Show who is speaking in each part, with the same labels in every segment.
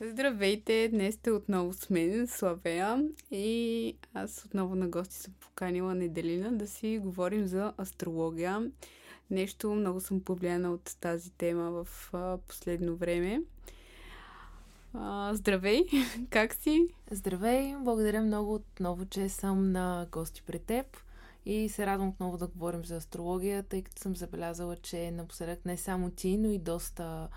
Speaker 1: Здравейте! Днес сте отново с мен, Славея. И аз отново на гости съм поканила Неделина да си говорим за астрология. Нещо много съм повлияна от тази тема в а, последно време. А, здравей! Как си?
Speaker 2: Здравей! Благодаря много отново, че съм на гости при теб. И се радвам отново да говорим за астрология, тъй като съм забелязала, че напоследък не само ти, но и доста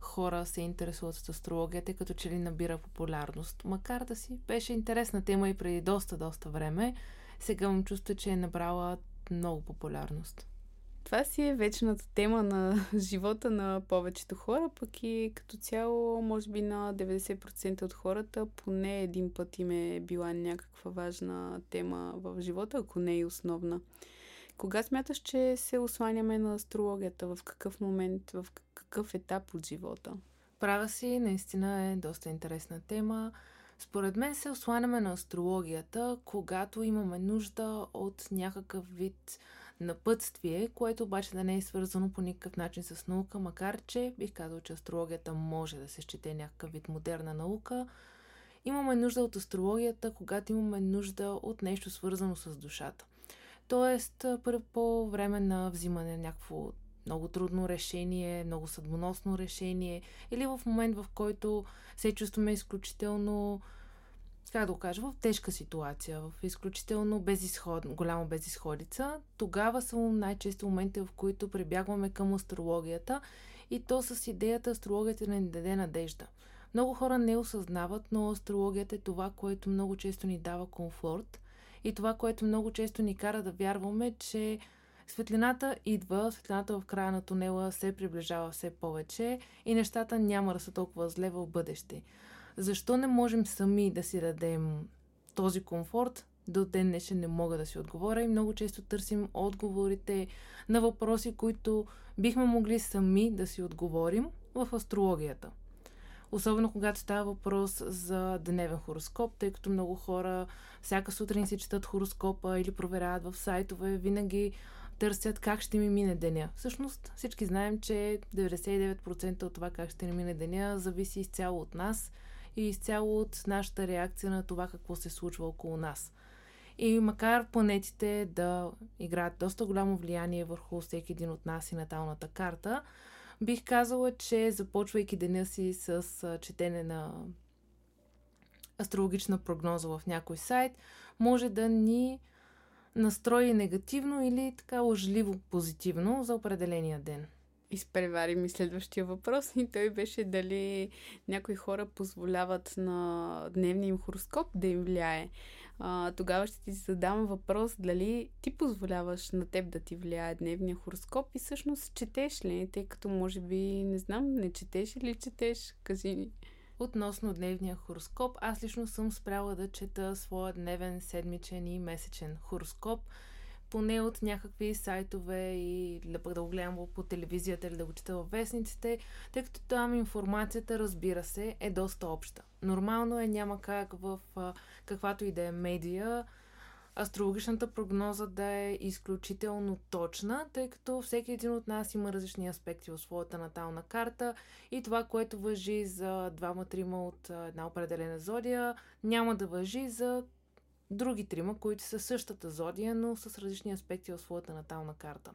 Speaker 2: хора се интересуват от астрологията, като че ли набира популярност. Макар да си беше интересна тема и преди доста, доста време, сега имам чувство, че е набрала много популярност.
Speaker 1: Това си е вечната тема на живота на повечето хора, пък и като цяло, може би на 90% от хората, поне един път им е била някаква важна тема в живота, ако не и основна. Кога смяташ, че се осланяме на астрологията? В какъв момент, в какъв етап от живота?
Speaker 2: Права си, наистина е доста интересна тема. Според мен се осланяме на астрологията, когато имаме нужда от някакъв вид напътствие, което обаче да не е свързано по никакъв начин с наука, макар че бих казал, че астрологията може да се счете някакъв вид модерна наука. Имаме нужда от астрологията, когато имаме нужда от нещо свързано с душата. Тоест, по време на взимане на някакво много трудно решение, много съдмоносно решение, или в момент, в който се чувстваме изключително, как да го кажа, в тежка ситуация, в изключително безисход, голяма безисходица, тогава са най-често моменти, в които прибягваме към астрологията и то с идеята астрологията да ни даде надежда. Много хора не осъзнават, но астрологията е това, което много често ни дава комфорт и това, което много често ни кара да вярваме, че Светлината идва, светлината в края на тунела се приближава все повече и нещата няма да са толкова зле в бъдеще. Защо не можем сами да си дадем този комфорт? До ден днешен не мога да си отговоря и много често търсим отговорите на въпроси, които бихме могли сами да си отговорим в астрологията. Особено когато става въпрос за дневен хороскоп, тъй като много хора всяка сутрин си четат хороскопа или проверяват в сайтове, винаги търсят как ще ми мине деня. Всъщност всички знаем, че 99% от това как ще ни мине деня зависи изцяло от нас и изцяло от нашата реакция на това какво се случва около нас. И макар планетите да играят доста голямо влияние върху всеки един от нас и наталната карта, бих казала, че започвайки деня си с четене на астрологична прогноза в някой сайт, може да ни настрои негативно или така лъжливо позитивно за определения ден.
Speaker 1: Изпревари ми следващия въпрос и той беше дали някои хора позволяват на дневния им хороскоп да им влияе. А, тогава ще ти задам въпрос дали ти позволяваш на теб да ти влияе дневния хороскоп и всъщност четеш ли, тъй като може би, не знам, не четеш или четеш, кажи ни.
Speaker 2: Относно дневния хороскоп, аз лично съм спряла да чета своя дневен, седмичен и месечен хороскоп, поне от някакви сайтове и да да го гледам по телевизията или да го чета във вестниците, тъй като там информацията, разбира се, е доста обща. Нормално е, няма как в каквато и да е медия астрологичната прогноза да е изключително точна, тъй като всеки един от нас има различни аспекти в своята натална карта и това, което въжи за двама-трима от една определена зодия, няма да въжи за други трима, които са същата зодия, но с различни аспекти в своята натална карта.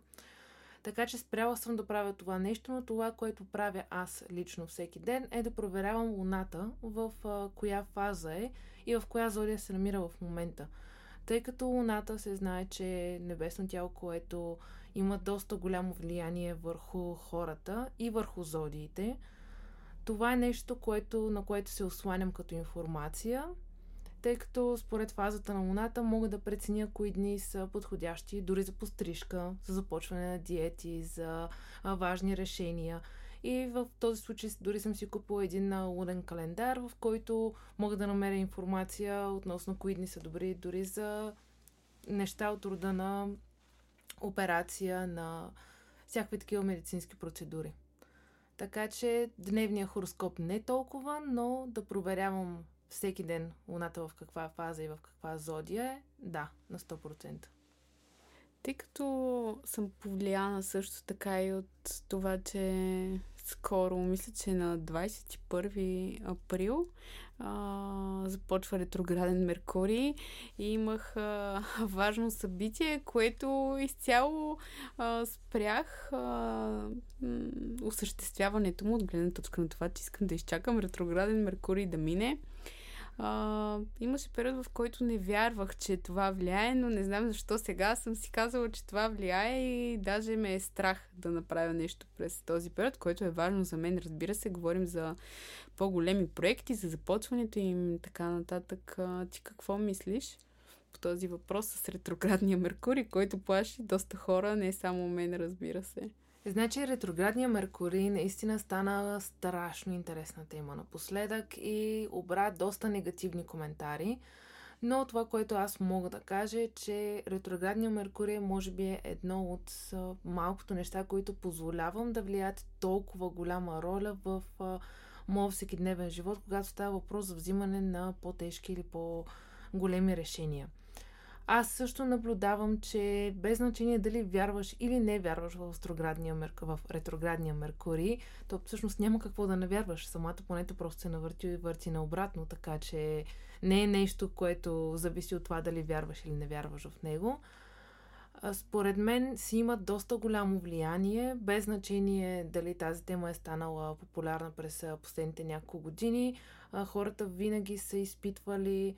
Speaker 2: Така че спряла съм да правя това нещо, но това, което правя аз лично всеки ден е да проверявам Луната в а, коя фаза е и в коя зодия се намира в момента. Тъй като Луната се знае, че е небесно тяло, което има доста голямо влияние върху хората и върху зодиите. Това е нещо, което, на което се осланям като информация, тъй като според фазата на Луната мога да преценя кои дни са подходящи дори за пострижка, за започване на диети, за важни решения. И в този случай дори съм си купила един лунен календар, в който мога да намеря информация относно кои дни са добри, дори за неща от рода на операция, на всякакви такива медицински процедури. Така че дневния хороскоп не е толкова, но да проверявам всеки ден Луната в каква фаза и в каква зодия е, да, на 100%.
Speaker 1: Тъй като съм повлияна също така и от това, че скоро, мисля, че на 21 април а, започва ретрограден Меркурий и имах а, важно събитие, което изцяло а, спрях а, осъществяването му от гледна точка на това, че искам да изчакам ретрограден Меркурий да мине. А, имаше период, в който не вярвах, че това влияе, но не знам защо сега съм си казала, че това влияе и даже ме е страх да направя нещо през този период, който е важно за мен. Разбира се, говорим за по-големи проекти, за започването им така нататък. А, ти какво мислиш? по този въпрос с ретроградния Меркурий, който плаши доста хора, не само мен, разбира се.
Speaker 2: Значи ретроградния Меркурий наистина стана страшно интересна тема напоследък и обра доста негативни коментари. Но това, което аз мога да кажа е, че ретроградния Меркурий може би е едно от малкото неща, които позволявам да влияят толкова голяма роля в моят всекидневен живот, когато става въпрос за взимане на по-тежки или по-големи решения. Аз също наблюдавам, че без значение дали вярваш или не вярваш в, в ретроградния Меркурий, то всъщност няма какво да не вярваш. Самата планета просто се навърти и върти наобратно, така че не е нещо, което зависи от това дали вярваш или не вярваш в него. Според мен си имат доста голямо влияние, без значение дали тази тема е станала популярна през последните няколко години. Хората винаги са изпитвали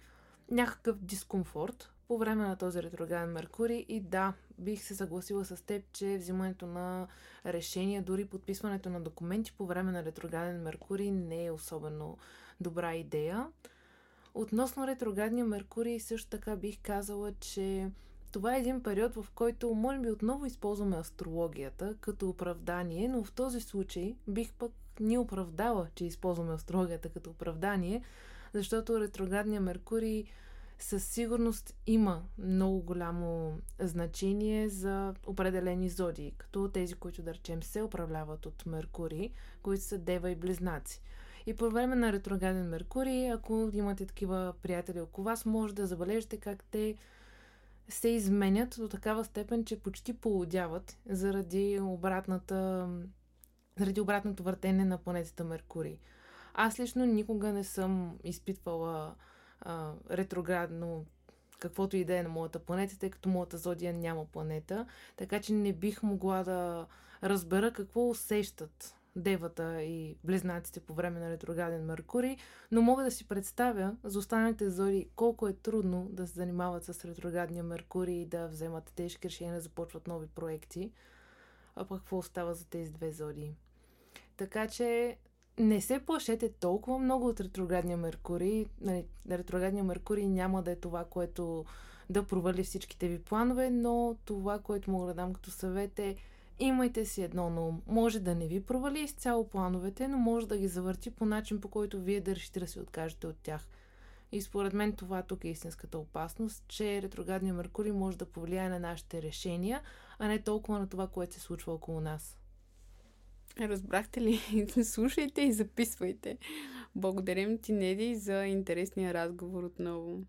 Speaker 2: някакъв дискомфорт по време на този ретрограден Меркурий и да, бих се съгласила с теб, че взимането на решения, дори подписването на документи по време на ретрограден Меркурий не е особено добра идея. Относно ретроградния Меркурий също така бих казала, че това е един период, в който може би отново използваме астрологията като оправдание, но в този случай бих пък ни оправдала, че използваме астрологията като оправдание, защото ретроградния Меркурий със сигурност има много голямо значение за определени зодии, като тези, които да речем се управляват от Меркурий, които са Дева и Близнаци. И по време на ретрограден Меркурий, ако имате такива приятели около вас, може да забележите как те се изменят до такава степен, че почти полудяват заради обратната заради обратното въртене на планетата Меркурий. Аз лично никога не съм изпитвала ретроградно каквото и да е на моята планета, тъй като моята зодия няма планета, така че не бих могла да разбера какво усещат девата и близнаците по време на ретрограден Меркурий, но мога да си представя за останалите зори колко е трудно да се занимават с ретроградния Меркурий и да вземат тежки решения, да започват нови проекти. А пък какво остава за тези две зори? Така че не се плашете толкова много от ретроградния Меркурий. Нали, ретроградния Меркурий няма да е това, което да провали всичките ви планове, но това, което мога да дам като съвет е имайте си едно на ум. Може да не ви провали изцяло плановете, но може да ги завърти по начин, по който вие да решите да се откажете от тях. И според мен това тук е истинската опасност, че ретроградния Меркурий може да повлияе на нашите решения, а не толкова на това, което се случва около нас.
Speaker 1: Разбрахте ли? Слушайте и записвайте. Благодарим ти, Неди, за интересния разговор отново.